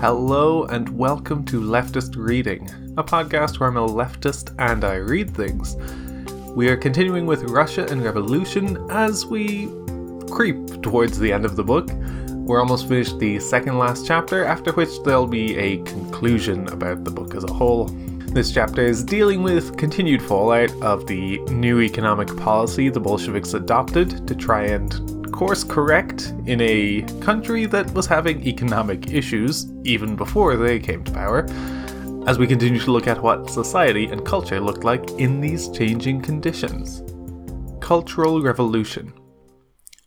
Hello and welcome to Leftist Reading, a podcast where I'm a leftist and I read things. We are continuing with Russia in Revolution as we creep towards the end of the book. We're almost finished the second last chapter, after which there'll be a conclusion about the book as a whole. This chapter is dealing with continued fallout of the new economic policy the Bolsheviks adopted to try and course correct in a country that was having economic issues even before they came to power, as we continue to look at what society and culture looked like in these changing conditions. Cultural Revolution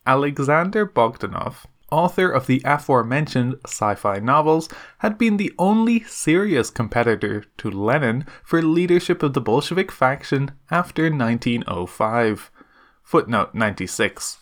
Alexander Bogdanov, author of the aforementioned sci fi novels, had been the only serious competitor to Lenin for leadership of the Bolshevik faction after 1905. Footnote 96.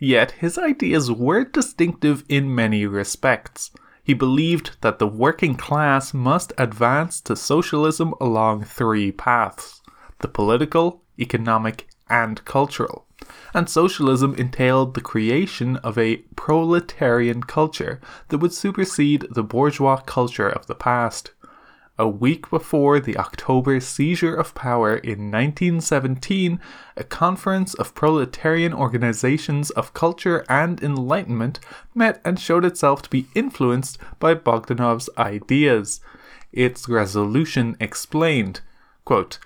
Yet his ideas were distinctive in many respects. He believed that the working class must advance to socialism along three paths the political, economic, and cultural. And socialism entailed the creation of a proletarian culture that would supersede the bourgeois culture of the past a week before the October seizure of power in 1917, a conference of proletarian organizations of culture and enlightenment met and showed itself to be influenced by Bogdanov's ideas. Its resolution explained quote,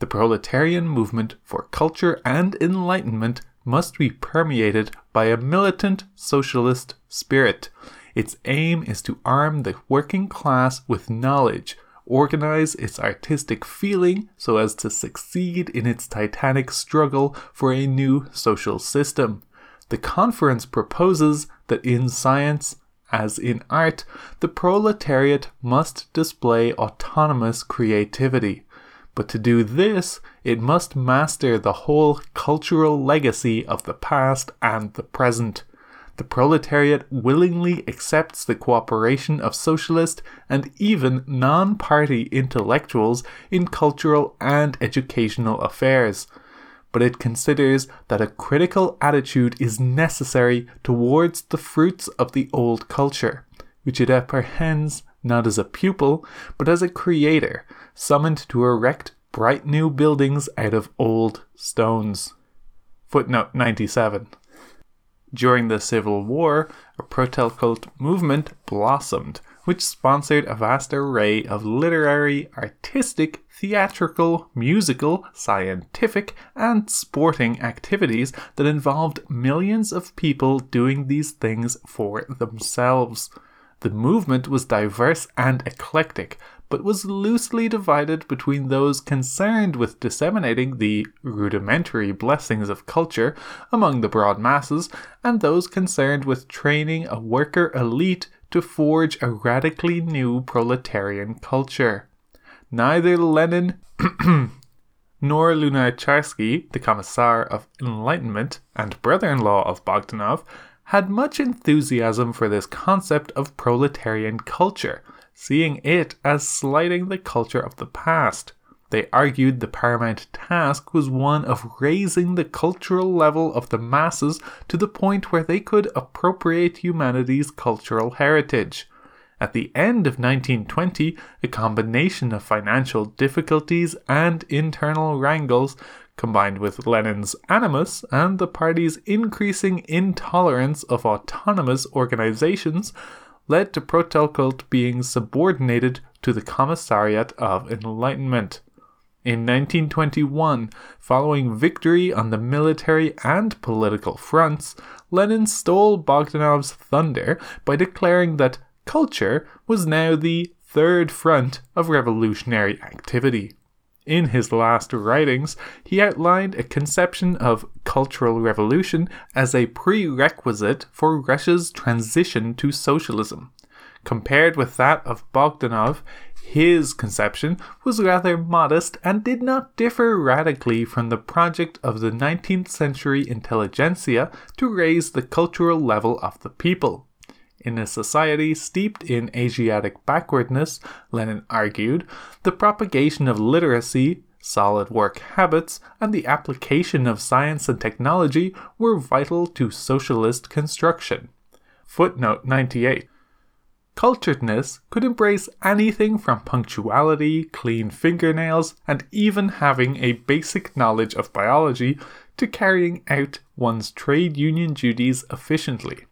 The proletarian movement for culture and enlightenment must be permeated by a militant socialist spirit. Its aim is to arm the working class with knowledge, organize its artistic feeling so as to succeed in its titanic struggle for a new social system. The conference proposes that in science, as in art, the proletariat must display autonomous creativity. But to do this, it must master the whole cultural legacy of the past and the present the proletariat willingly accepts the cooperation of socialist and even non party intellectuals in cultural and educational affairs. But it considers that a critical attitude is necessary towards the fruits of the old culture, which it apprehends not as a pupil, but as a creator, summoned to erect bright new buildings out of old stones. Footnote 97. During the Civil War, a proletcult movement blossomed, which sponsored a vast array of literary, artistic, theatrical, musical, scientific, and sporting activities that involved millions of people doing these things for themselves. The movement was diverse and eclectic, but was loosely divided between those concerned with disseminating the rudimentary blessings of culture among the broad masses and those concerned with training a worker elite to forge a radically new proletarian culture. Neither Lenin nor Lunacharsky, the Commissar of Enlightenment and brother in law of Bogdanov, had much enthusiasm for this concept of proletarian culture seeing it as slighting the culture of the past. They argued the paramount task was one of raising the cultural level of the masses to the point where they could appropriate humanity's cultural heritage. At the end of 1920, a combination of financial difficulties and internal wrangles, combined with Lenin's animus and the party's increasing intolerance of autonomous organizations, led to Proletcult being subordinated to the Commissariat of Enlightenment. In 1921, following victory on the military and political fronts, Lenin stole Bogdanov's thunder by declaring that culture was now the third front of revolutionary activity. In his last writings, he outlined a conception of cultural revolution as a prerequisite for Russia's transition to socialism. Compared with that of Bogdanov, his conception was rather modest and did not differ radically from the project of the 19th century intelligentsia to raise the cultural level of the people. In a society steeped in Asiatic backwardness, Lenin argued, the propagation of literacy, solid work habits, and the application of science and technology were vital to socialist construction. Footnote 98. Culturedness could embrace anything from punctuality, clean fingernails, and even having a basic knowledge of biology to carrying out one's trade union duties efficiently.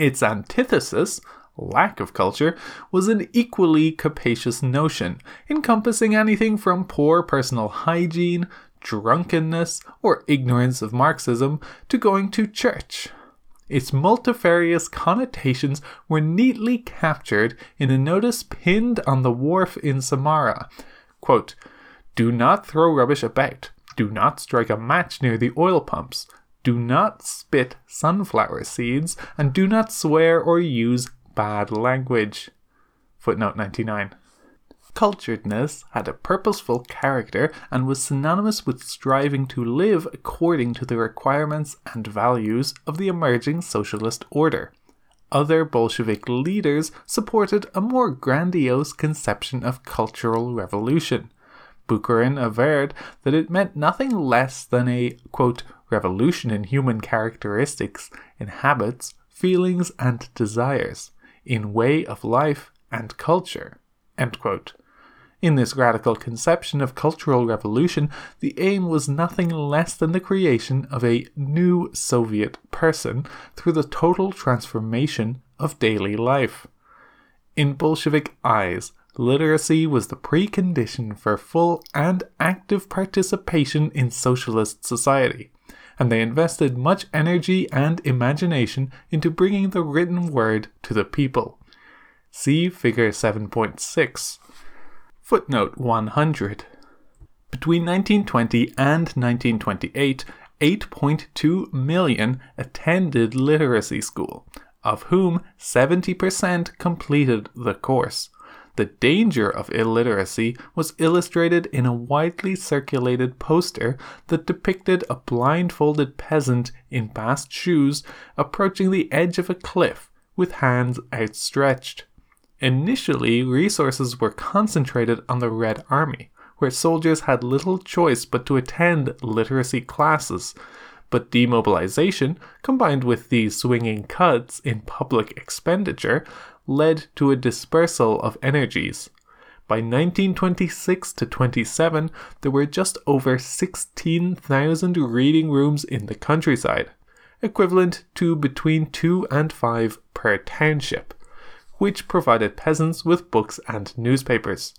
Its antithesis, lack of culture, was an equally capacious notion, encompassing anything from poor personal hygiene, drunkenness, or ignorance of Marxism to going to church its multifarious connotations were neatly captured in a notice pinned on the wharf in Samara. Quote, Do not throw rubbish about. Do not strike a match near the oil pumps. Do not spit sunflower seeds. And do not swear or use bad language. Footnote 99. Culturedness had a purposeful character and was synonymous with striving to live according to the requirements and values of the emerging socialist order. Other Bolshevik leaders supported a more grandiose conception of cultural revolution. Bukharin averred that it meant nothing less than a, quote, revolution in human characteristics, in habits, feelings, and desires, in way of life and culture. In this radical conception of cultural revolution, the aim was nothing less than the creation of a new Soviet person through the total transformation of daily life. In Bolshevik eyes, literacy was the precondition for full and active participation in socialist society, and they invested much energy and imagination into bringing the written word to the people. See Figure 7.6. Footnote 100. Between 1920 and 1928, 8.2 million attended literacy school, of whom 70% completed the course. The danger of illiteracy was illustrated in a widely circulated poster that depicted a blindfolded peasant in bast shoes approaching the edge of a cliff with hands outstretched. Initially, resources were concentrated on the Red Army, where soldiers had little choice but to attend literacy classes. But demobilization, combined with the swinging cuts in public expenditure, led to a dispersal of energies. By 1926 to 27, there were just over 16,000 reading rooms in the countryside, equivalent to between 2 and 5 per township which provided peasants with books and newspapers.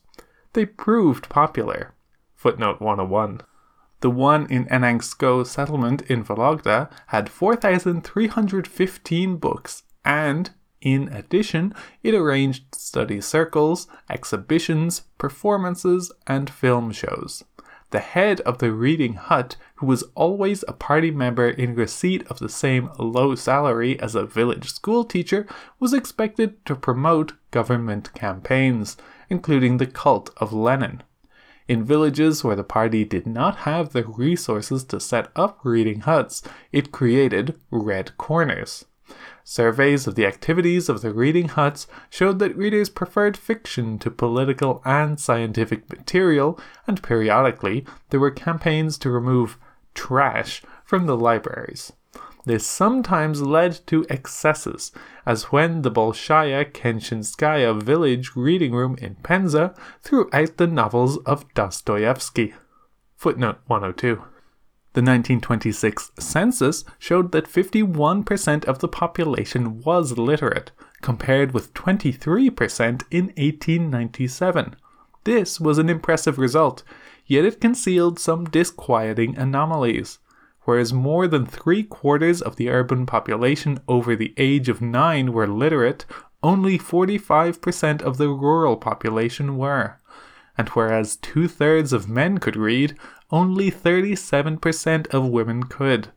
They proved popular. Footnote 101. The one in Anangsko settlement in Vologda had 4,315 books, and, in addition, it arranged study circles, exhibitions, performances, and film shows. The head of the reading hut, who was always a party member in receipt of the same low salary as a village school teacher, was expected to promote government campaigns, including the cult of Lenin. In villages where the party did not have the resources to set up reading huts, it created red corners. Surveys of the activities of the reading huts showed that readers preferred fiction to political and scientific material, and periodically there were campaigns to remove trash from the libraries. This sometimes led to excesses, as when the Bolshaya Kenshinskaya village reading room in Penza threw out the novels of Dostoevsky. Footnote 102. The 1926 census showed that 51% of the population was literate, compared with 23% in 1897. This was an impressive result, yet it concealed some disquieting anomalies. Whereas more than three quarters of the urban population over the age of nine were literate, only 45% of the rural population were. And whereas two thirds of men could read, only 37% of women could.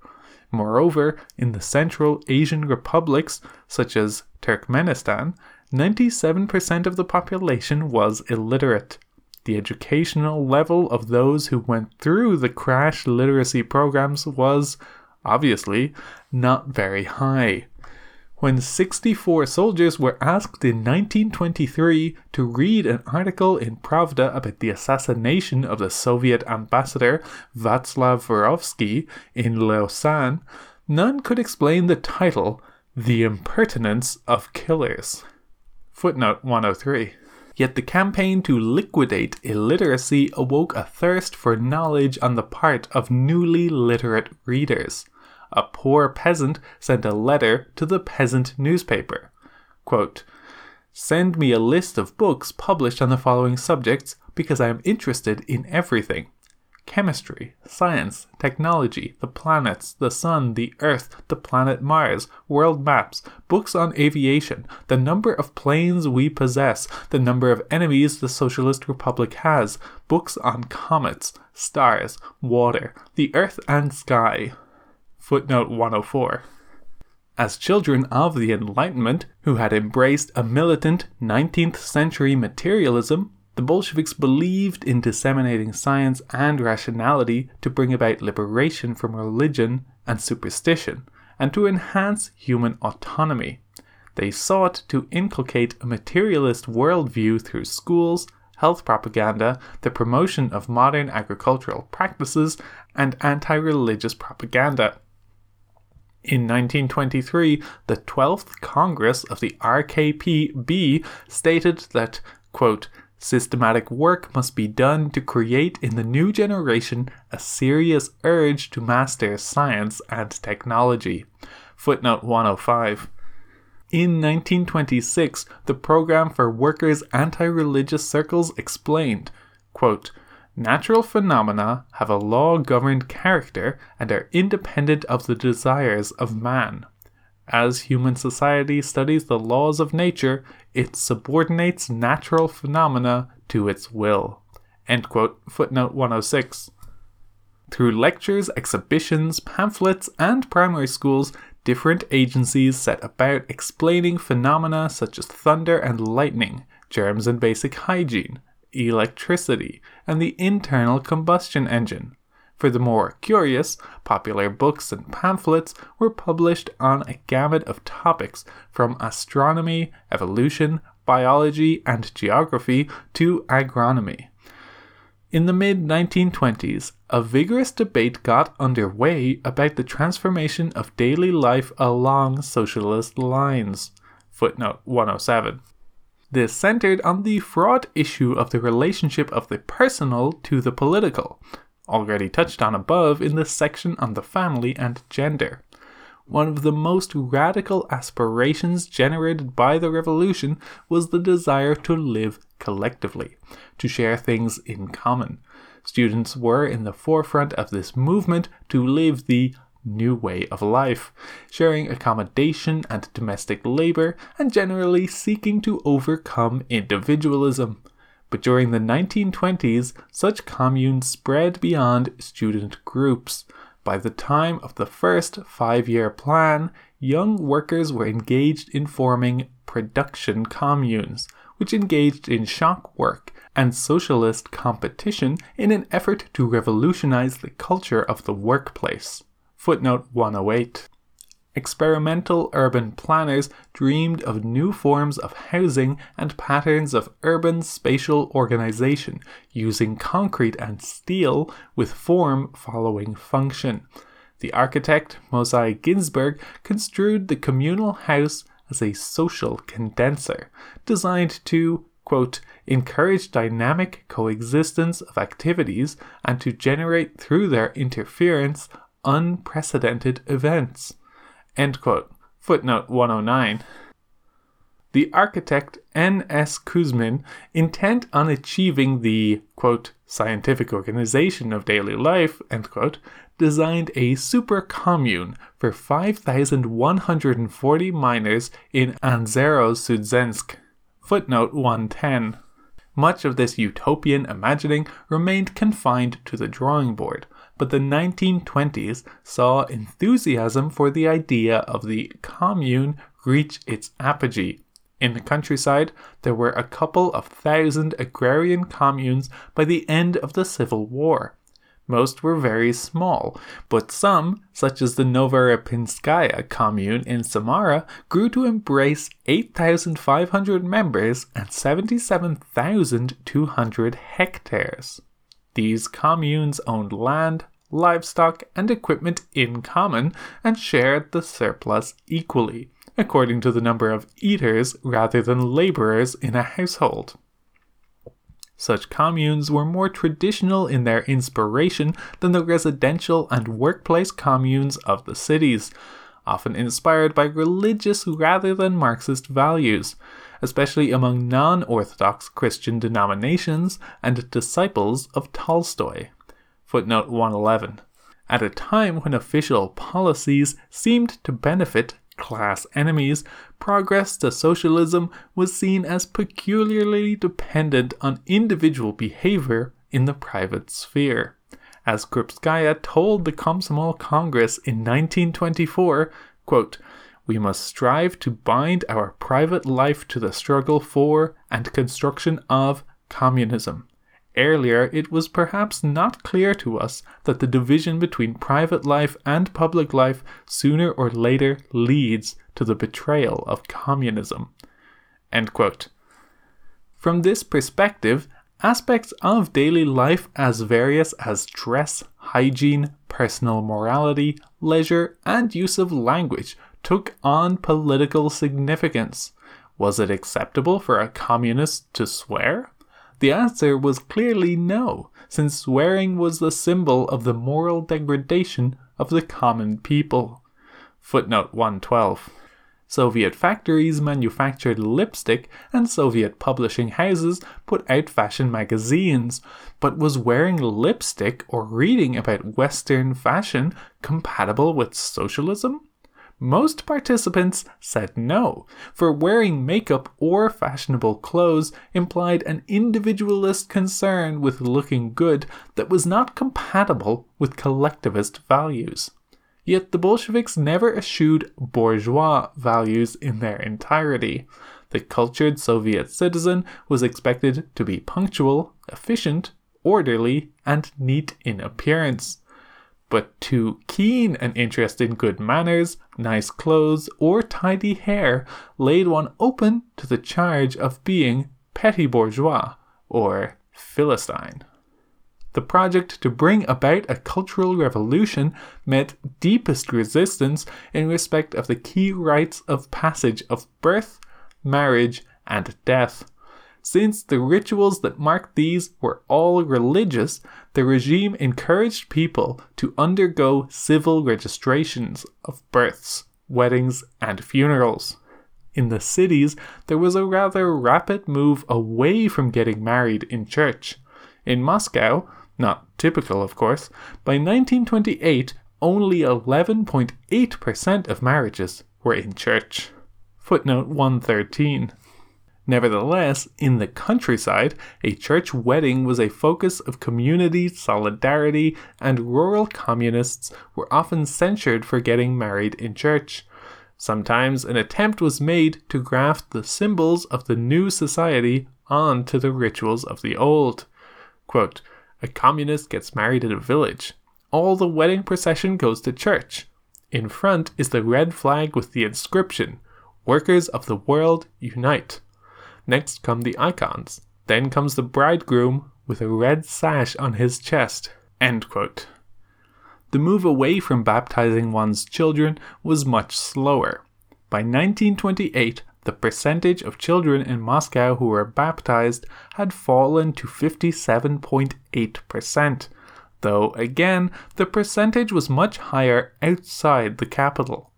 Moreover, in the Central Asian republics, such as Turkmenistan, 97% of the population was illiterate. The educational level of those who went through the crash literacy programs was, obviously, not very high when 64 soldiers were asked in 1923 to read an article in Pravda about the assassination of the Soviet ambassador Václav Vorovsky in Lausanne, none could explain the title, The Impertinence of Killers. Footnote 103. Yet the campaign to liquidate illiteracy awoke a thirst for knowledge on the part of newly literate readers. A poor peasant sent a letter to the peasant newspaper. Quote, Send me a list of books published on the following subjects because I am interested in everything chemistry, science, technology, the planets, the sun, the earth, the planet Mars, world maps, books on aviation, the number of planes we possess, the number of enemies the Socialist Republic has, books on comets, stars, water, the earth and sky. Footnote 104. As children of the Enlightenment, who had embraced a militant 19th century materialism, the Bolsheviks believed in disseminating science and rationality to bring about liberation from religion and superstition, and to enhance human autonomy. They sought to inculcate a materialist worldview through schools, health propaganda, the promotion of modern agricultural practices, and anti religious propaganda. In 1923, the 12th Congress of the RKPB stated that, quote, Systematic work must be done to create in the new generation a serious urge to master science and technology. Footnote 105. In 1926, the Program for Workers' Anti Religious Circles explained quote, Natural phenomena have a law governed character and are independent of the desires of man. As human society studies the laws of nature, it subordinates natural phenomena to its will. Quote, footnote 106. Through lectures, exhibitions, pamphlets, and primary schools, different agencies set about explaining phenomena such as thunder and lightning, germs and basic hygiene, electricity, and the internal combustion engine. For the more curious, popular books and pamphlets were published on a gamut of topics from astronomy, evolution, biology, and geography to agronomy. In the mid 1920s, a vigorous debate got underway about the transformation of daily life along socialist lines. Footnote 107. This centered on the fraught issue of the relationship of the personal to the political, already touched on above in the section on the family and gender. One of the most radical aspirations generated by the revolution was the desire to live collectively, to share things in common. Students were in the forefront of this movement to live the new way of life, sharing accommodation and domestic labor, and generally seeking to overcome individualism. But during the 1920s, such communes spread beyond student groups. By the time of the first five year plan, young workers were engaged in forming production communes, which engaged in shock work and socialist competition in an effort to revolutionize the culture of the workplace. Footnote 108 experimental urban planners dreamed of new forms of housing and patterns of urban spatial organization using concrete and steel with form following function. The architect Moisei Ginzburg construed the communal house as a social condenser, designed to, quote, encourage dynamic coexistence of activities and to generate through their interference unprecedented events. Footnote 109. The architect N.S. Kuzmin, intent on achieving the quote, scientific organization of daily life, quote, designed a super commune for 5,140 miners in Anzhero-Sudzhensk. Footnote 110. Much of this utopian imagining remained confined to the drawing board, but the 1920s saw enthusiasm for the idea of the commune reach its apogee. In the countryside, there were a couple of thousand agrarian communes by the end of the Civil War. Most were very small, but some, such as the Novoripinskaya commune in Samara, grew to embrace 8,500 members and 77,200 hectares. These communes owned land, livestock, and equipment in common and shared the surplus equally, according to the number of eaters rather than laborers in a household. Such communes were more traditional in their inspiration than the residential and workplace communes of the cities, often inspired by religious rather than Marxist values, especially among non Orthodox Christian denominations and disciples of Tolstoy. Footnote 111. At a time when official policies seemed to benefit class enemies, progress to socialism was seen as peculiarly dependent on individual behavior in the private sphere as Krupskaya told the Komsomol Congress in 1924, quote, we must strive to bind our private life to the struggle for and construction of communism. Earlier, it was perhaps not clear to us that the division between private life and public life sooner or later leads to the betrayal of communism. From this perspective, aspects of daily life as various as dress, hygiene, personal morality, leisure, and use of language took on political significance. Was it acceptable for a communist to swear? The answer was clearly no, since swearing was the symbol of the moral degradation of the common people. Footnote 112. Soviet factories manufactured lipstick and Soviet publishing houses put out fashion magazines. But was wearing lipstick or reading about Western fashion compatible with socialism? Most participants said no, for wearing makeup or fashionable clothes implied an individualist concern with looking good that was not compatible with collectivist values. Yet the Bolsheviks never eschewed bourgeois values in their entirety. The cultured Soviet citizen was expected to be punctual, efficient, orderly, and neat in appearance. But too keen an interest in good manners, nice clothes, or tidy hair laid one open to the charge of being petty bourgeois or Philistine. The project to bring about a cultural revolution met deepest resistance in respect of the key rites of passage of birth, marriage, and death. Since the rituals that marked these were all religious, the regime encouraged people to undergo civil registrations of births, weddings, and funerals. In the cities, there was a rather rapid move away from getting married in church. In Moscow, not typical, of course, by 1928, only 11.8% of marriages were in church. Footnote 113. Nevertheless, in the countryside, a church wedding was a focus of community solidarity, and rural communists were often censured for getting married in church. Sometimes an attempt was made to graft the symbols of the new society onto the rituals of the old. Quote, a communist gets married in a village. All the wedding procession goes to church. In front is the red flag with the inscription Workers of the World Unite. Next come the icons. Then comes the bridegroom with a red sash on his chest. The move away from baptizing one's children was much slower. By 1928, the percentage of children in Moscow who were baptized had fallen to 57.8%, though again, the percentage was much higher outside the capital.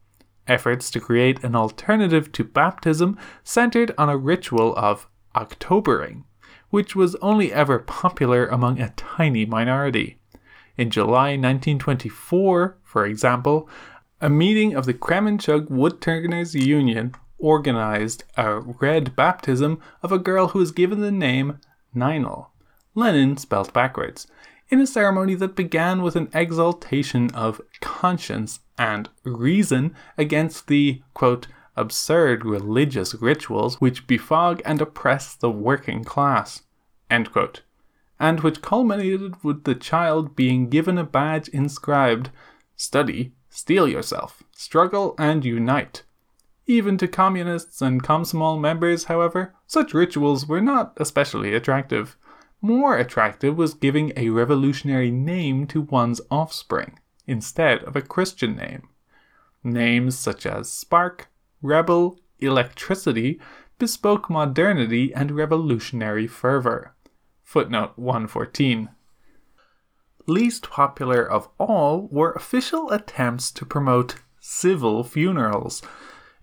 Efforts to create an alternative to baptism centered on a ritual of Octobering, which was only ever popular among a tiny minority. In July 1924, for example, a meeting of the Kremenchug Woodturners Union organized a red baptism of a girl who was given the name Ninel, Lenin spelled backwards, in a ceremony that began with an exaltation of conscience and reason against the, quote, absurd religious rituals which befog and oppress the working class, and which culminated with the child being given a badge inscribed, Study, Steel Yourself, Struggle and Unite, even to communists and Komsomol members, however, such rituals were not especially attractive. More attractive was giving a revolutionary name to one's offspring, instead of a Christian name. Names such as Spark, Rebel, Electricity bespoke modernity and revolutionary fervor. Footnote 114. Least popular of all were official attempts to promote civil funerals.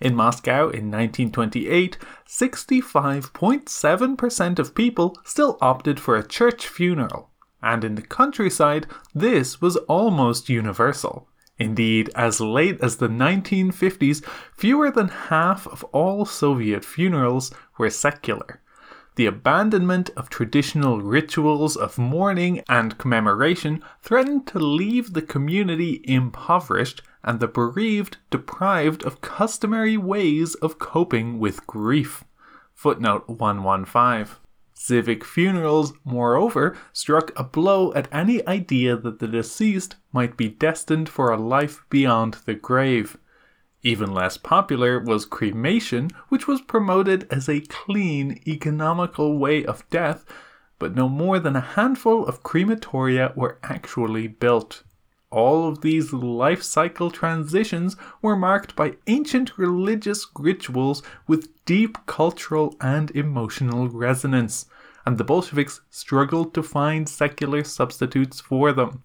In Moscow in 1928, 65.7% of people still opted for a church funeral, and in the countryside, this was almost universal. Indeed, as late as the 1950s, fewer than half of all Soviet funerals were secular. The abandonment of traditional rituals of mourning and commemoration threatened to leave the community impoverished and the bereaved deprived of customary ways of coping with grief. Footnote 115. Civic funerals, moreover, struck a blow at any idea that the deceased might be destined for a life beyond the grave. Even less popular was cremation, which was promoted as a clean, economical way of death, but no more than a handful of crematoria were actually built. All of these life cycle transitions were marked by ancient religious rituals with deep cultural and emotional resonance, and the Bolsheviks struggled to find secular substitutes for them.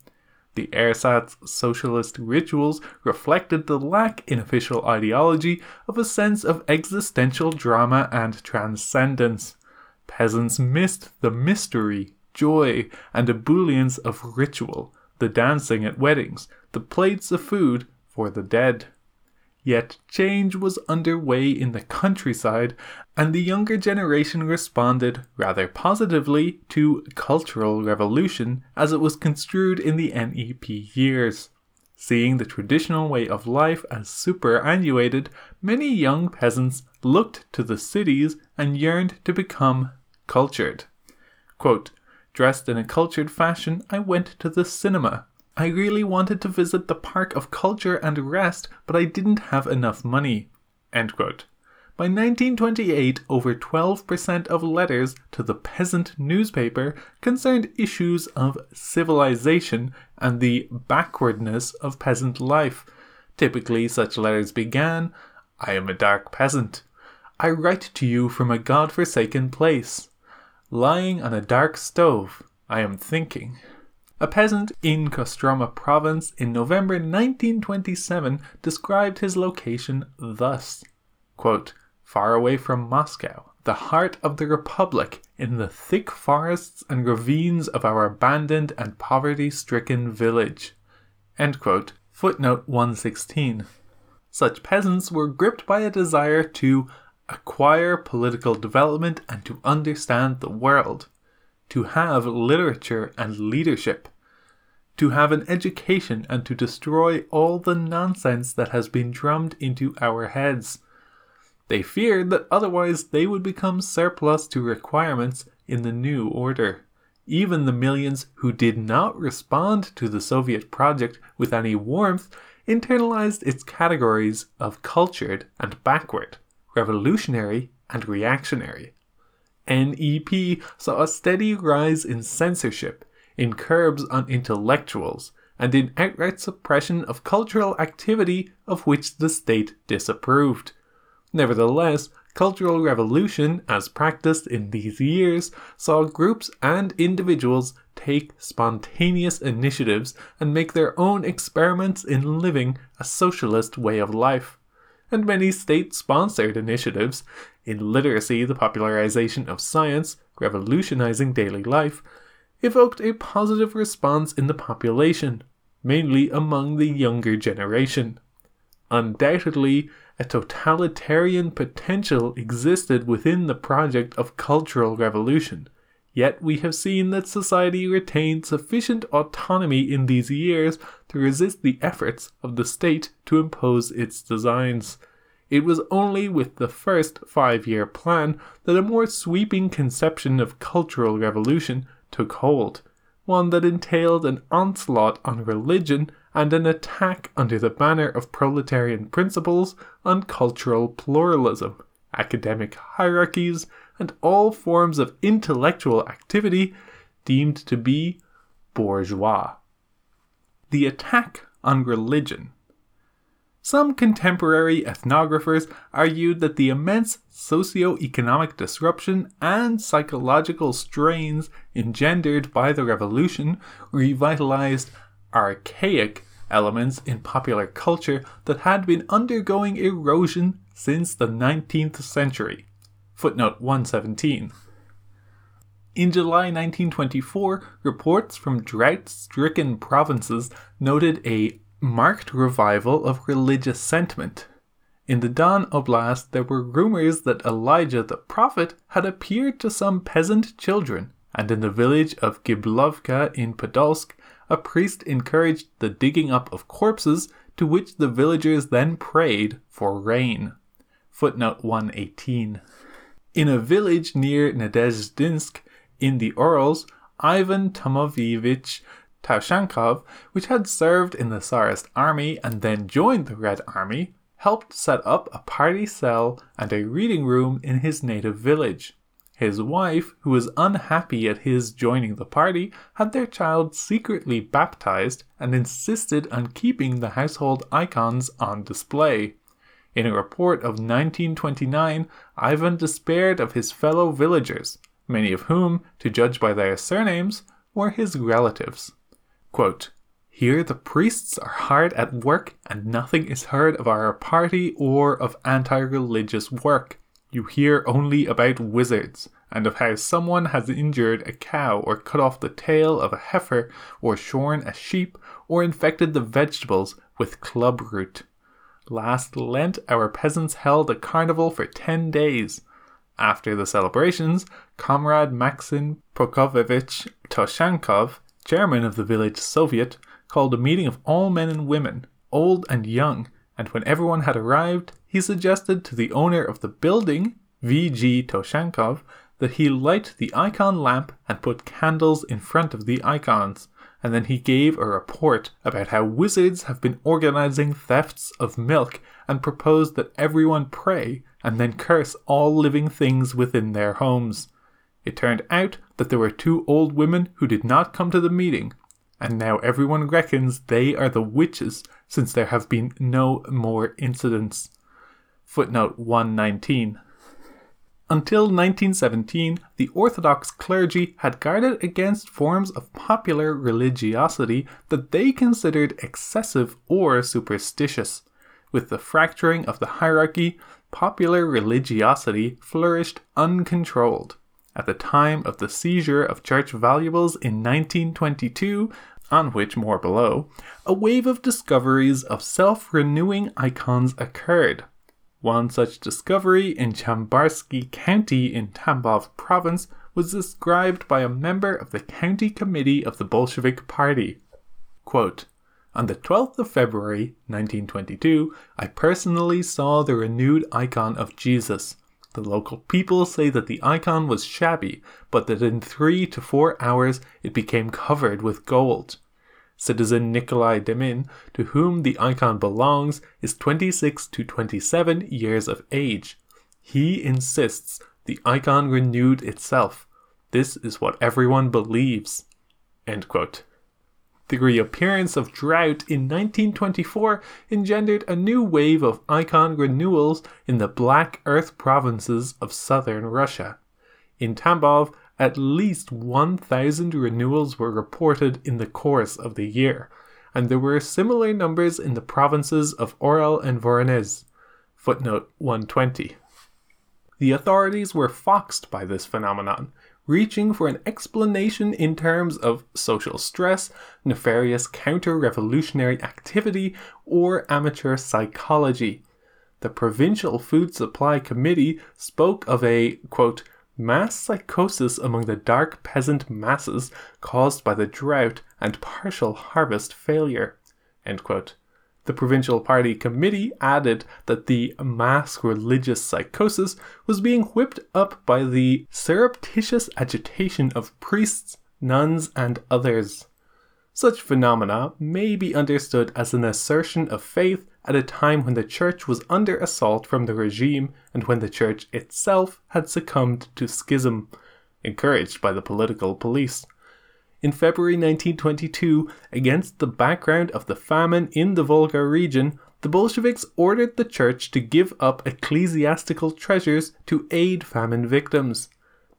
The ersatz socialist rituals reflected the lack in official ideology of a sense of existential drama and transcendence. Peasants missed the mystery, joy, and ebullience of ritual, the dancing at weddings, the plates of food for the dead. Yet change was underway in the countryside, and the younger generation responded rather positively to cultural revolution as it was construed in the NEP years. Seeing the traditional way of life as superannuated, many young peasants looked to the cities and yearned to become cultured. Quote, Dressed in a cultured fashion, I went to the cinema, I really wanted to visit the Park of Culture and Rest, but I didn't have enough money. By 1928, over 12% of letters to the peasant newspaper concerned issues of civilization and the backwardness of peasant life. Typically, such letters began I am a dark peasant. I write to you from a god-forsaken place. Lying on a dark stove, I am thinking. A peasant in Kostroma province in November 1927 described his location thus quote, Far away from Moscow, the heart of the Republic, in the thick forests and ravines of our abandoned and poverty stricken village. Quote, footnote 116. Such peasants were gripped by a desire to acquire political development and to understand the world to have literature and leadership, to have an education and to destroy all the nonsense that has been drummed into our heads. They feared that otherwise they would become surplus to requirements in the new order. Even the millions who did not respond to the Soviet project with any warmth internalized its categories of cultured and backward, revolutionary and reactionary. NEP saw a steady rise in censorship, in curbs on intellectuals, and in outright suppression of cultural activity of which the state disapproved. Nevertheless, cultural revolution, as practiced in these years, saw groups and individuals take spontaneous initiatives and make their own experiments in living a socialist way of life and many state sponsored initiatives in literacy, the popularization of science, revolutionizing daily life, evoked a positive response in the population, mainly among the younger generation. Undoubtedly, a totalitarian potential existed within the project of cultural revolution, Yet we have seen that society retained sufficient autonomy in these years to resist the efforts of the state to impose its designs. It was only with the first five year plan that a more sweeping conception of cultural revolution took hold, one that entailed an onslaught on religion and an attack under the banner of proletarian principles on cultural pluralism, academic hierarchies, and all forms of intellectual activity deemed to be bourgeois. The attack on religion. Some contemporary ethnographers argued that the immense socio-economic disruption and psychological strains engendered by the revolution revitalized archaic elements in popular culture that had been undergoing erosion since the 19th century. Footnote 117. In July 1924, reports from drought stricken provinces noted a marked revival of religious sentiment. In the Don Oblast, there were rumors that Elijah the prophet had appeared to some peasant children, and in the village of Giblovka in Podolsk, a priest encouraged the digging up of corpses, to which the villagers then prayed for rain. Footnote 118. In a village near Nadezhdinsk in the Urals, Ivan Tomovievich Taushankov, which had served in the Tsarist army and then joined the Red Army, helped set up a party cell and a reading room in his native village. His wife, who was unhappy at his joining the party, had their child secretly baptized and insisted on keeping the household icons on display. In a report of 1929, Ivan despaired of his fellow villagers, many of whom, to judge by their surnames, were his relatives. Quote, Here the priests are hard at work, and nothing is heard of our party or of anti religious work. You hear only about wizards, and of how someone has injured a cow or cut off the tail of a heifer or shorn a sheep or infected the vegetables with club root. Last Lent, our peasants held a carnival for 10 days. After the celebrations, Comrade Maxim Prokofyevich Toshankov, chairman of the village Soviet, called a meeting of all men and women, old and young, and when everyone had arrived, he suggested to the owner of the building, V.G. Toshankov, that he light the icon lamp and put candles in front of the icons, and then he gave a report about how wizards have been organizing thefts of milk and proposed that everyone pray and then curse all living things within their homes. It turned out that there were two old women who did not come to the meeting, and now everyone reckons they are the witches since there have been no more incidents. Footnote 119. Until 1917, the Orthodox clergy had guarded against forms of popular religiosity that they considered excessive or superstitious. With the fracturing of the hierarchy, popular religiosity flourished uncontrolled. At the time of the seizure of church valuables in 1922, on which more below, a wave of discoveries of self renewing icons occurred. One such discovery in Chambarsky County in Tambov province was described by a member of the county committee of the Bolshevik Party. Quote, on the 12th of February 1922, I personally saw the renewed icon of Jesus. The local people say that the icon was shabby, but that in three to four hours it became covered with gold. Citizen Nikolai Demin, to whom the icon belongs, is 26 to 27 years of age. He insists the icon renewed itself. This is what everyone believes. The reappearance of drought in 1924 engendered a new wave of icon renewals in the Black Earth provinces of southern Russia. In Tambov, at least 1,000 renewals were reported in the course of the year, and there were similar numbers in the provinces of Orel and Voronezh. Footnote 120. The authorities were foxed by this phenomenon, reaching for an explanation in terms of social stress, nefarious counter revolutionary activity, or amateur psychology. The Provincial Food Supply Committee spoke of a, quote, mass psychosis among the dark peasant masses caused by the drought and partial harvest failure. The Provincial Party Committee added that the mass religious psychosis was being whipped up by the surreptitious agitation of priests, nuns, and others. Such phenomena may be understood as an assertion of faith at a time when the church was under assault from the regime and when the church itself had succumbed to schism, encouraged by the political police. In February 1922, against the background of the famine in the Volga region, the Bolsheviks ordered the church to give up ecclesiastical treasures to aid famine victims.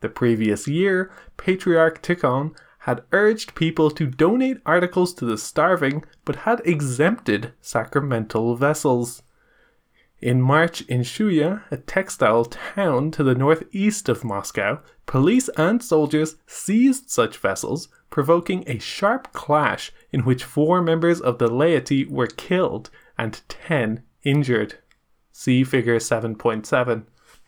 The previous year, Patriarch Tikhon had urged people to donate articles to the starving but had exempted sacramental vessels. In March in Shuya, a textile town to the northeast of Moscow, police and soldiers seized such vessels, provoking a sharp clash in which four members of the laity were killed and 10 injured. See figure 7.7.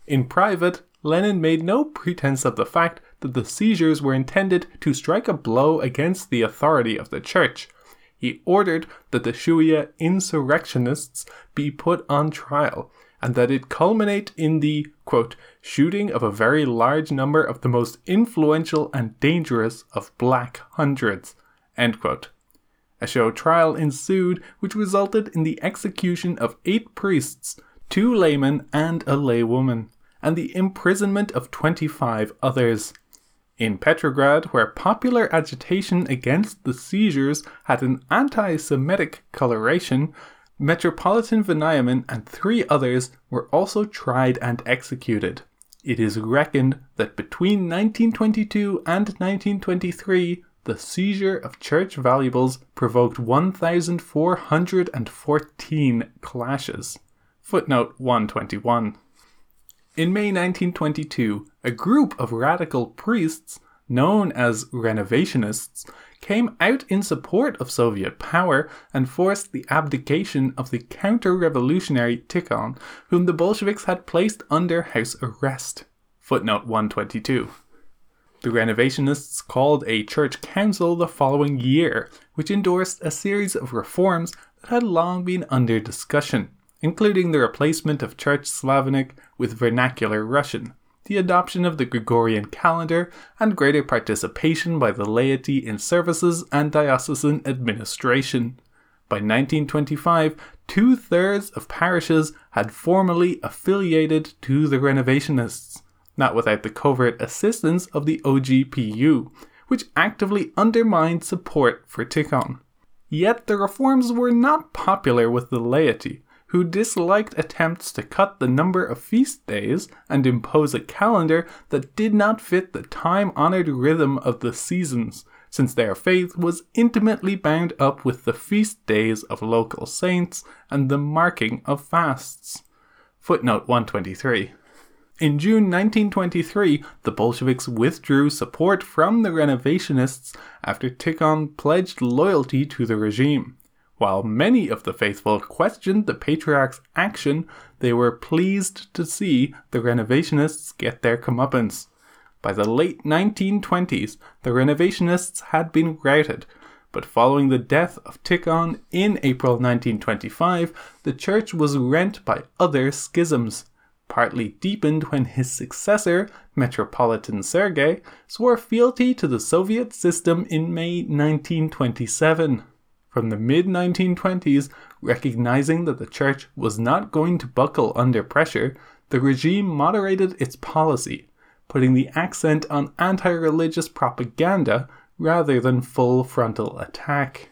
In private, Lenin made no pretense of the fact that the seizures were intended to strike a blow against the authority of the church. He ordered that the Shuya insurrectionists be put on trial and that it culminate in the quote, shooting of a very large number of the most influential and dangerous of black hundreds. A show trial ensued, which resulted in the execution of eight priests, two laymen, and a laywoman, and the imprisonment of 25 others. In Petrograd, where popular agitation against the seizures had an anti Semitic coloration, Metropolitan Veniamin and three others were also tried and executed. It is reckoned that between 1922 and 1923, the seizure of church valuables provoked 1,414 clashes. Footnote 121. In May 1922, a group of radical priests, known as Renovationists, came out in support of Soviet power and forced the abdication of the counter revolutionary Tikhon, whom the Bolsheviks had placed under house arrest. Footnote 122. The Renovationists called a church council the following year, which endorsed a series of reforms that had long been under discussion including the replacement of Church Slavonic with vernacular Russian, the adoption of the Gregorian calendar, and greater participation by the laity in services and diocesan administration. By 1925, two thirds of parishes had formally affiliated to the Renovationists, not without the covert assistance of the OGPU, which actively undermined support for Tikhon. Yet the reforms were not popular with the laity, who disliked attempts to cut the number of feast days and impose a calendar that did not fit the time honored rhythm of the seasons, since their faith was intimately bound up with the feast days of local saints and the marking of fasts. Footnote 123. In June 1923, the Bolsheviks withdrew support from the Renovationists after Tikhon pledged loyalty to the regime. While many of the faithful questioned the patriarch's action, they were pleased to see the renovationists get their comeuppance. By the late 1920s, the renovationists had been routed, but following the death of Tikhon in April 1925, the church was rent by other schisms, partly deepened when his successor, Metropolitan Sergei, swore fealty to the Soviet system in May 1927 from the mid 1920s, recognizing that the church was not going to buckle under pressure, the regime moderated its policy, putting the accent on anti religious propaganda rather than full frontal attack.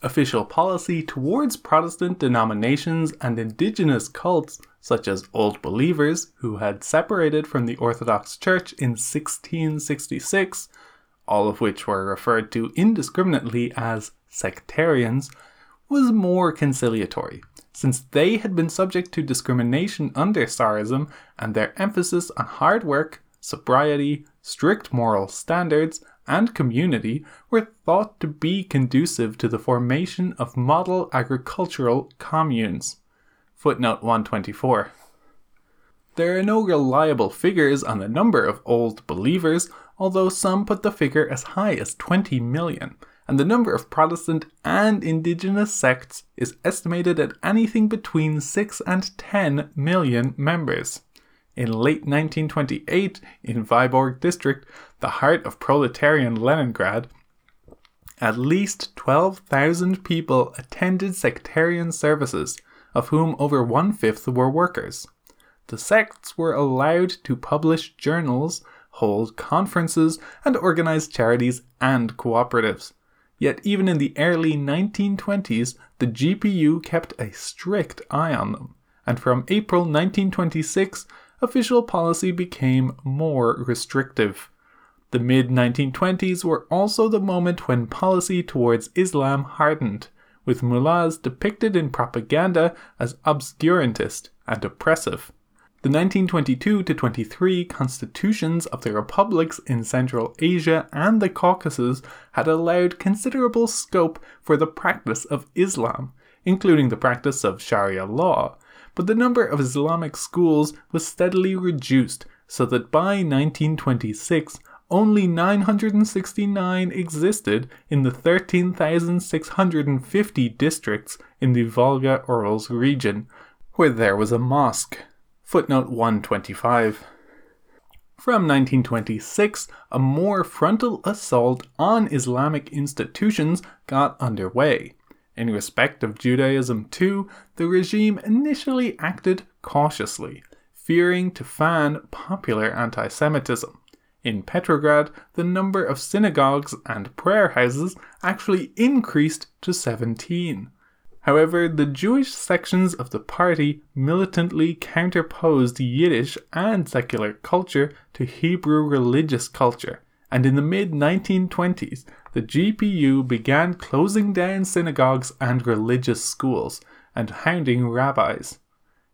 Official policy towards Protestant denominations and indigenous cults, such as Old Believers, who had separated from the Orthodox Church in 1666, all of which were referred to indiscriminately as sectarians, was more conciliatory, since they had been subject to discrimination under Tsarism and their emphasis on hard work, sobriety, strict moral standards, and community were thought to be conducive to the formation of model agricultural communes. Footnote 124. There are no reliable figures on the number of old believers, although some put the figure as high as 20 million, and the number of Protestant and indigenous sects is estimated at anything between 6 and 10 million members. In late 1928, in Vyborg district, the heart of proletarian Leningrad, at least 12,000 people attended sectarian services, of whom over one fifth were workers. The sects were allowed to publish journals hold conferences, and organize charities and cooperatives. Yet, even in the early 1920s, the GPU kept a strict eye on them, and from April 1926, official policy became more restrictive. The mid 1920s were also the moment when policy towards Islam hardened, with mullahs depicted in propaganda as obscurantist and oppressive. The 1922 23 constitutions of the republics in Central Asia and the Caucasus had allowed considerable scope for the practice of Islam, including the practice of Sharia law, but the number of Islamic schools was steadily reduced so that by 1926 only 969 existed in the 13,650 districts in the Volga Urals region, where there was a mosque. Footnote 125. From 1926, a more frontal assault on Islamic institutions got underway. In respect of Judaism, too, the regime initially acted cautiously, fearing to fan popular anti Semitism. In Petrograd, the number of synagogues and prayer houses actually increased to 17. However, the Jewish sections of the party militantly counterposed Yiddish and secular culture to Hebrew religious culture, and in the mid 1920s, the GPU began closing down synagogues and religious schools and hounding rabbis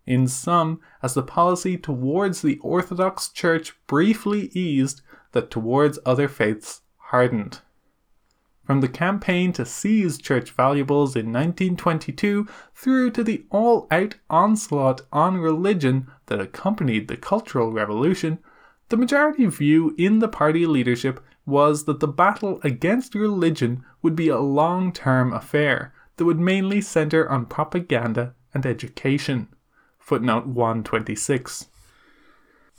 in sum, as the policy towards the Orthodox Church briefly eased, that towards other faiths hardened. From the campaign to seize church valuables in 1922 through to the all out onslaught on religion that accompanied the Cultural Revolution, the majority view in the party leadership was that the battle against religion would be a long term affair that would mainly centre on propaganda and education. Footnote 126.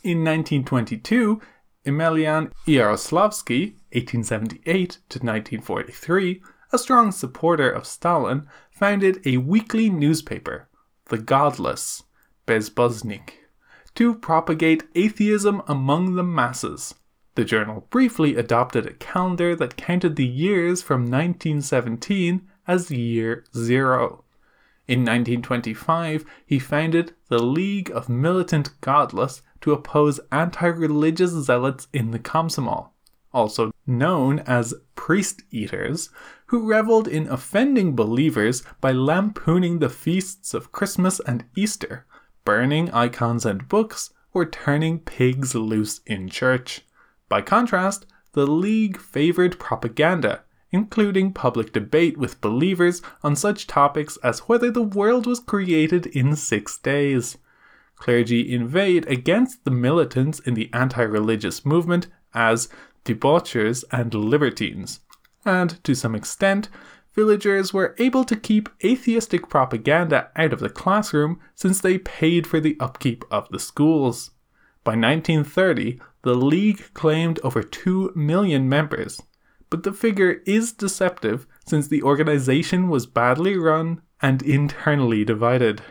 In 1922, Emelian Yaroslavsky, 1878 to 1943, a strong supporter of Stalin, founded a weekly newspaper, The Godless, Bezbozhnik, to propagate atheism among the masses. The journal briefly adopted a calendar that counted the years from 1917 as year zero. In 1925, he founded the League of Militant Godless to oppose anti religious zealots in the Komsomol, also known as priest eaters, who reveled in offending believers by lampooning the feasts of Christmas and Easter, burning icons and books, or turning pigs loose in church. By contrast, the League favored propaganda including public debate with believers on such topics as whether the world was created in six days. Clergy inveighed against the militants in the anti religious movement as debauchers and libertines, and to some extent, villagers were able to keep atheistic propaganda out of the classroom since they paid for the upkeep of the schools. By 1930, the League claimed over 2 million members, but the figure is deceptive since the organization was badly run and internally divided.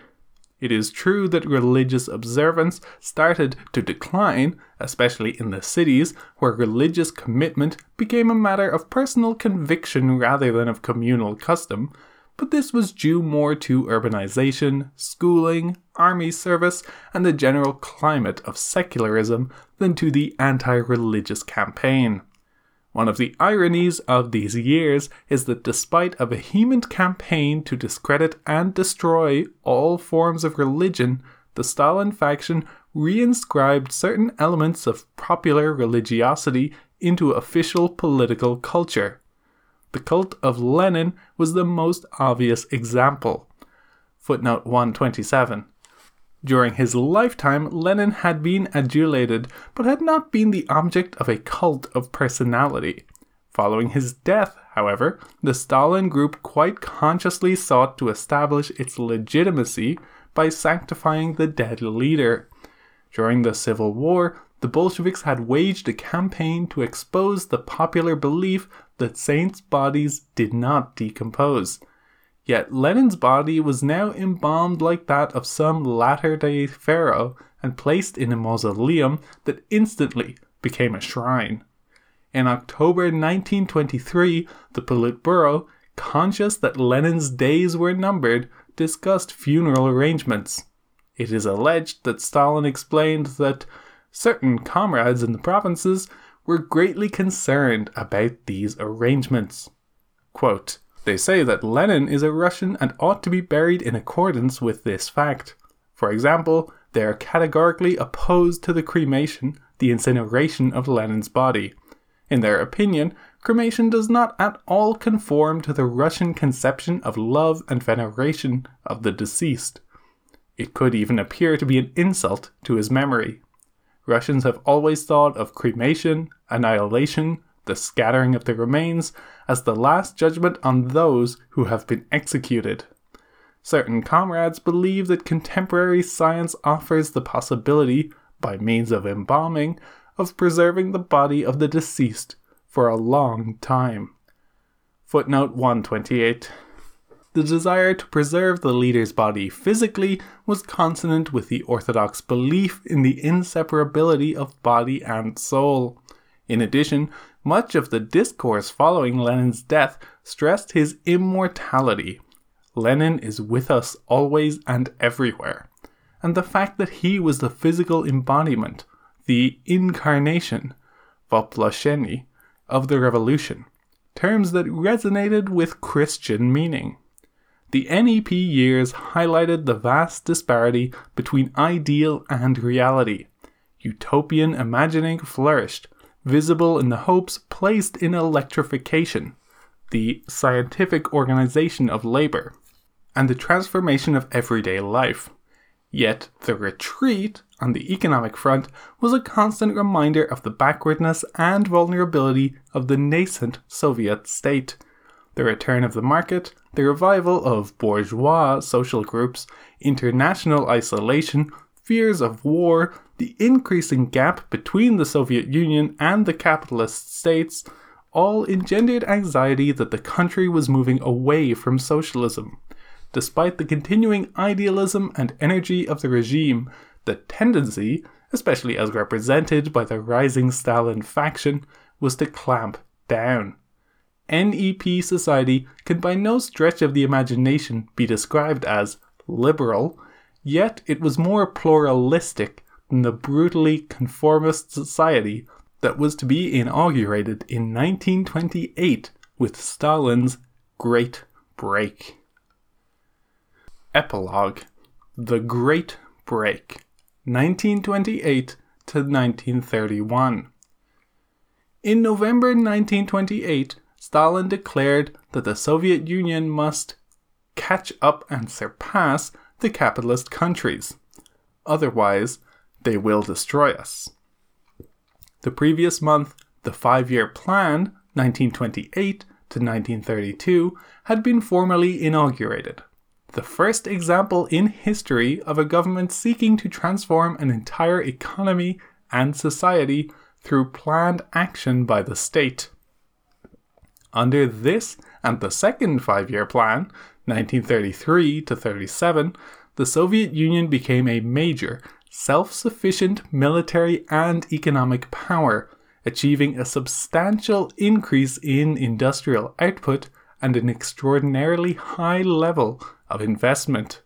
It is true that religious observance started to decline, especially in the cities, where religious commitment became a matter of personal conviction rather than of communal custom, but this was due more to urbanization, schooling, army service, and the general climate of secularism than to the anti religious campaign. One of the ironies of these years is that despite a vehement campaign to discredit and destroy all forms of religion, the Stalin faction reinscribed certain elements of popular religiosity into official political culture. The cult of Lenin was the most obvious example. Footnote 127. During his lifetime, Lenin had been adulated, but had not been the object of a cult of personality. Following his death, however, the Stalin group quite consciously sought to establish its legitimacy by sanctifying the dead leader. During the Civil War, the Bolsheviks had waged a campaign to expose the popular belief that saints' bodies did not decompose. Yet Lenin's body was now embalmed like that of some latter day pharaoh and placed in a mausoleum that instantly became a shrine. In October 1923, the Politburo, conscious that Lenin's days were numbered, discussed funeral arrangements. It is alleged that Stalin explained that certain comrades in the provinces were greatly concerned about these arrangements. Quote, they say that Lenin is a Russian and ought to be buried in accordance with this fact. For example, they are categorically opposed to the cremation, the incineration of Lenin's body. In their opinion, cremation does not at all conform to the Russian conception of love and veneration of the deceased. It could even appear to be an insult to his memory. Russians have always thought of cremation, annihilation, the scattering of the remains, as the last judgment on those who have been executed. Certain comrades believe that contemporary science offers the possibility, by means of embalming, of preserving the body of the deceased for a long time. Footnote 128. The desire to preserve the leader's body physically was consonant with the Orthodox belief in the inseparability of body and soul. In addition, much of the discourse following Lenin's death stressed his immortality. Lenin is with us always and everywhere, and the fact that he was the physical embodiment, the incarnation, voplasheni, of the revolution, terms that resonated with Christian meaning. The NEP years highlighted the vast disparity between ideal and reality. Utopian imagining flourished, visible in the hopes placed in electrification, the scientific organization of labor, and the transformation of everyday life. Yet the retreat on the economic front was a constant reminder of the backwardness and vulnerability of the nascent Soviet state the return of the market, the revival of bourgeois social groups, international isolation, fears of war, the increasing gap between the Soviet Union and the capitalist states, all engendered anxiety that the country was moving away from socialism. Despite the continuing idealism and energy of the regime, the tendency, especially as represented by the rising Stalin faction, was to clamp down. NEP society can by no stretch of the imagination be described as liberal, yet it was more pluralistic than the brutally conformist society that was to be inaugurated in 1928 with Stalin's Great Break. Epilogue The Great Break 1928 to 1931. In November 1928, Stalin declared that the Soviet Union must catch up and surpass the capitalist countries. Otherwise, they will destroy us. The previous month, the five year plan, 1928 to 1932, had been formally inaugurated. The first example in history of a government seeking to transform an entire economy and society through planned action by the state. Under this and the second five year plan, 1933 to 37, the Soviet Union became a major, self sufficient military and economic power, achieving a substantial increase in industrial output and an extraordinarily high level of investment.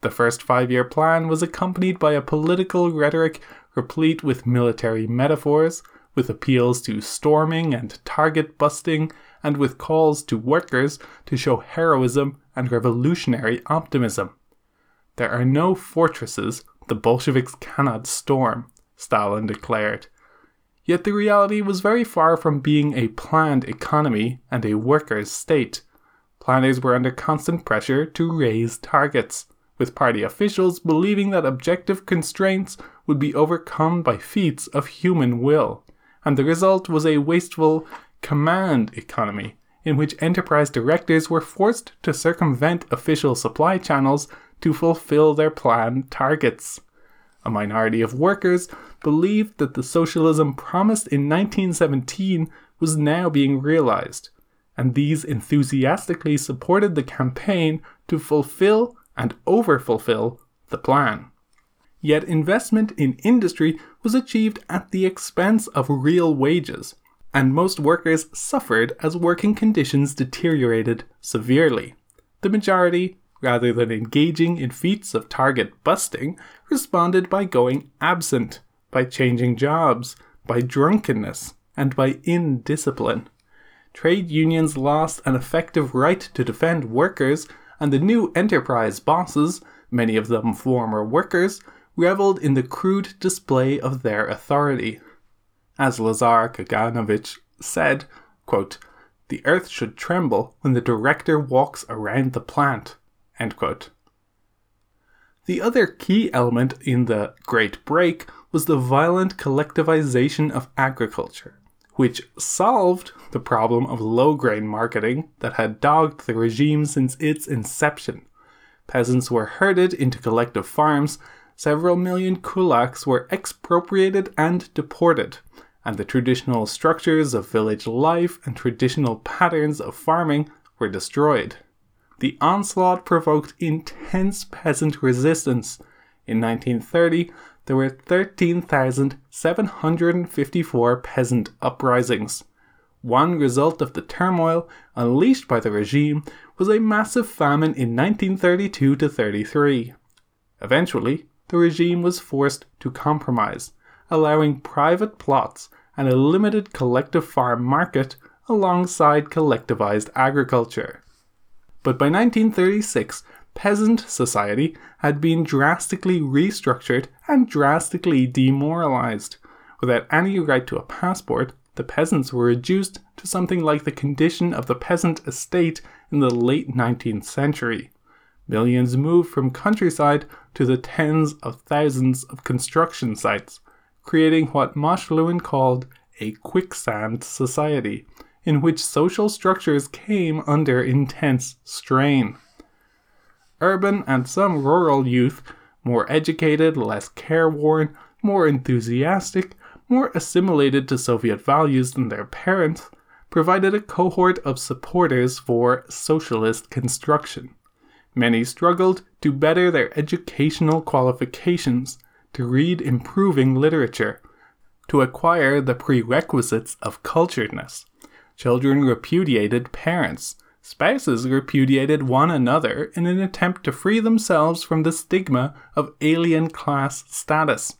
The first five year plan was accompanied by a political rhetoric replete with military metaphors, with appeals to storming and target busting, and with calls to workers to show heroism and revolutionary optimism. There are no fortresses the Bolsheviks cannot storm, Stalin declared. Yet the reality was very far from being a planned economy and a workers' state. Planners were under constant pressure to raise targets, with party officials believing that objective constraints would be overcome by feats of human will, and the result was a wasteful command economy in which enterprise directors were forced to circumvent official supply channels to fulfill their planned targets. A minority of workers believed that the socialism promised in 1917 was now being realized, and these enthusiastically supported the campaign to fulfill and overfulfill the plan. Yet investment in industry was achieved at the expense of real wages, and most workers suffered as working conditions deteriorated severely. The majority, rather than engaging in feats of target busting, responded by going absent, by changing jobs, by drunkenness, and by indiscipline. Trade unions lost an effective right to defend workers, and the new enterprise bosses, many of them former workers, reveled in the crude display of their authority. As Lazar Kaganovich said, quote, The earth should tremble when the director walks around the plant. The other key element in the Great Break was the violent collectivization of agriculture, which solved the problem of low grain marketing that had dogged the regime since its inception. Peasants were herded into collective farms several million kulaks were expropriated and deported, and the traditional structures of village life and traditional patterns of farming were destroyed. The onslaught provoked intense peasant resistance. In 1930, there were 13,754 peasant uprisings. One result of the turmoil unleashed by the regime was a massive famine in 1932 33. Eventually, the regime was forced to compromise, allowing private plots and a limited collective farm market alongside collectivized agriculture. But by 1936, peasant society had been drastically restructured and drastically demoralized. Without any right to a passport, the peasants were reduced to something like the condition of the peasant estate in the late 19th century. Millions moved from countryside to the tens of thousands of construction sites, creating what Moshe Lewin called a quicksand society, in which social structures came under intense strain. Urban and some rural youth, more educated, less careworn, more enthusiastic, more assimilated to Soviet values than their parents, provided a cohort of supporters for socialist construction. Many struggled to better their educational qualifications, to read improving literature, to acquire the prerequisites of culturedness. Children repudiated parents. Spouses repudiated one another in an attempt to free themselves from the stigma of alien class status.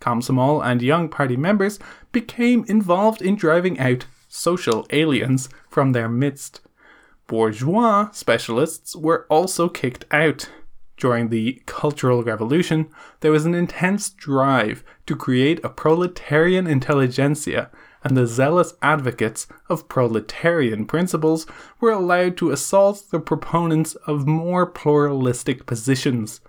Komsomol and Young Party members became involved in driving out social aliens from their midst bourgeois specialists were also kicked out. During the Cultural Revolution, there was an intense drive to create a proletarian intelligentsia, and the zealous advocates of proletarian principles were allowed to assault the proponents of more pluralistic positions.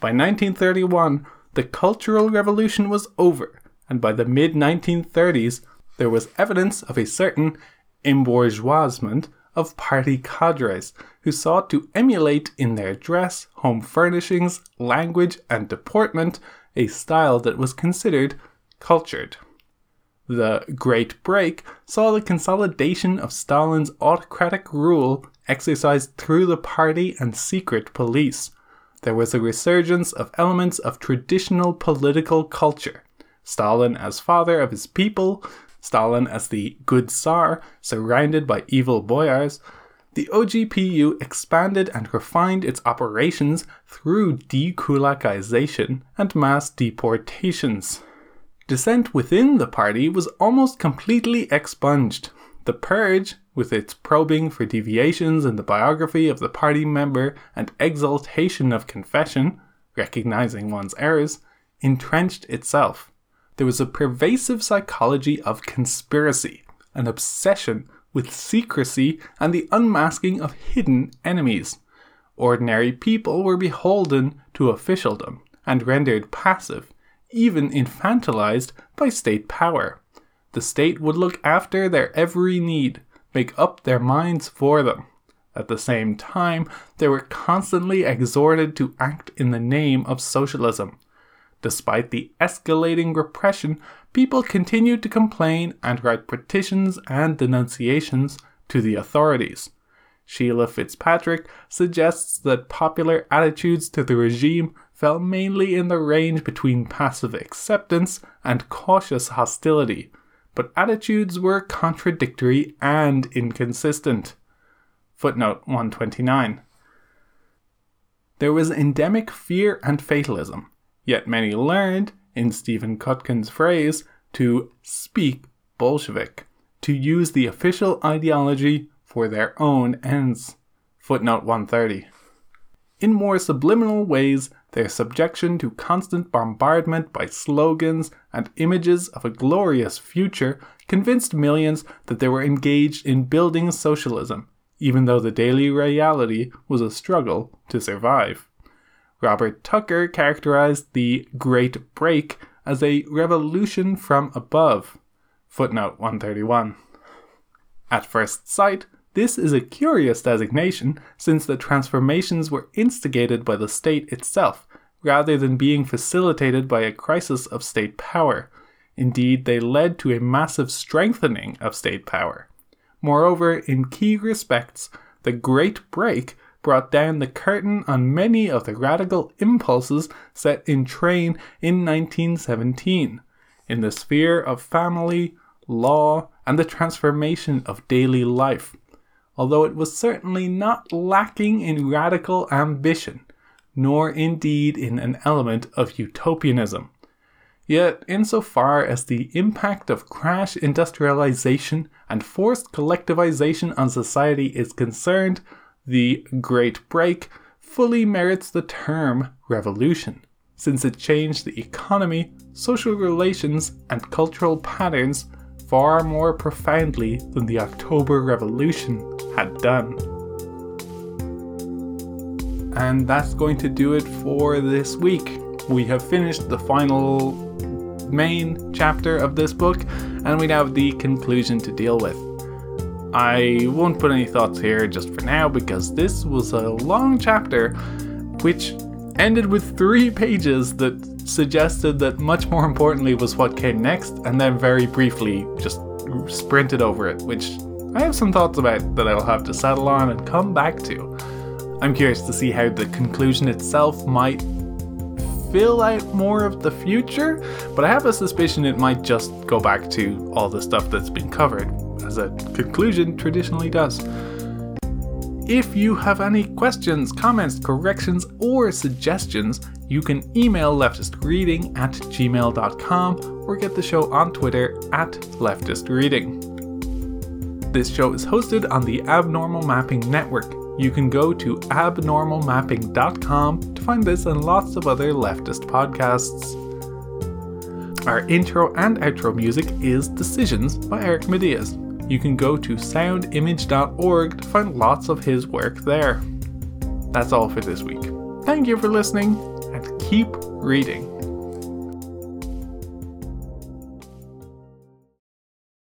By 1931, the Cultural Revolution was over, and by the mid 1930s, there was evidence of a certain embourgeoisement of party cadres who sought to emulate in their dress, home furnishings, language, and deportment a style that was considered cultured. The Great Break saw the consolidation of Stalin's autocratic rule exercised through the party and secret police. There was a resurgence of elements of traditional political culture. Stalin as father of his people, Stalin as the good Tsar, surrounded by evil boyars, the OGPU expanded and refined its operations through dekulakization and mass deportations. Dissent within the party was almost completely expunged. The Purge, with its probing for deviations in the biography of the party member and exaltation of confession, recognizing one's errors, entrenched itself there was a pervasive psychology of conspiracy, an obsession with secrecy and the unmasking of hidden enemies. Ordinary people were beholden to officialdom and rendered passive, even infantilized by state power. The state would look after their every need, make up their minds for them. At the same time, they were constantly exhorted to act in the name of socialism, Despite the escalating repression, people continued to complain and write petitions and denunciations to the authorities. Sheila Fitzpatrick suggests that popular attitudes to the regime fell mainly in the range between passive acceptance and cautious hostility, but attitudes were contradictory and inconsistent. Footnote 129. There was endemic fear and fatalism, yet many learned, in Stephen Kotkin's phrase, to speak Bolshevik, to use the official ideology for their own ends. Footnote 130. In more subliminal ways, their subjection to constant bombardment by slogans and images of a glorious future convinced millions that they were engaged in building socialism, even though the daily reality was a struggle to survive. Robert Tucker characterized the Great Break as a revolution from above. Footnote 131. At first sight, this is a curious designation since the transformations were instigated by the state itself, rather than being facilitated by a crisis of state power. Indeed, they led to a massive strengthening of state power. Moreover, in key respects, the Great Break brought down the curtain on many of the radical impulses set in train in 1917 in the sphere of family, law, and the transformation of daily life although it was certainly not lacking in radical ambition, nor indeed in an element of utopianism. Yet, insofar as the impact of crash industrialization and forced collectivization on society is concerned, the Great Break fully merits the term revolution, since it changed the economy, social relations, and cultural patterns far more profoundly than the October Revolution had done. And that's going to do it for this week. We have finished the final main chapter of this book, and we now have the conclusion to deal with. I won't put any thoughts here just for now because this was a long chapter which ended with three pages that suggested that much more importantly was what came next, and then very briefly just sprinted over it, which I have some thoughts about that I'll have to settle on and come back to. I'm curious to see how the conclusion itself might fill out more of the future, but I have a suspicion it might just go back to all the stuff that's been covered, as a conclusion traditionally does. If you have any questions, comments, corrections, or suggestions, you can email leftistreading at gmail.com or get the show on Twitter at leftistreading. This show is hosted on the Abnormal Mapping Network. You can go to abnormalmapping.com to find this and lots of other leftist podcasts. Our intro and outro music is Decisions by Eric Matyas. You can go to soundimage.org to find lots of his work there. That's all for this week. Thank you for listening and keep reading.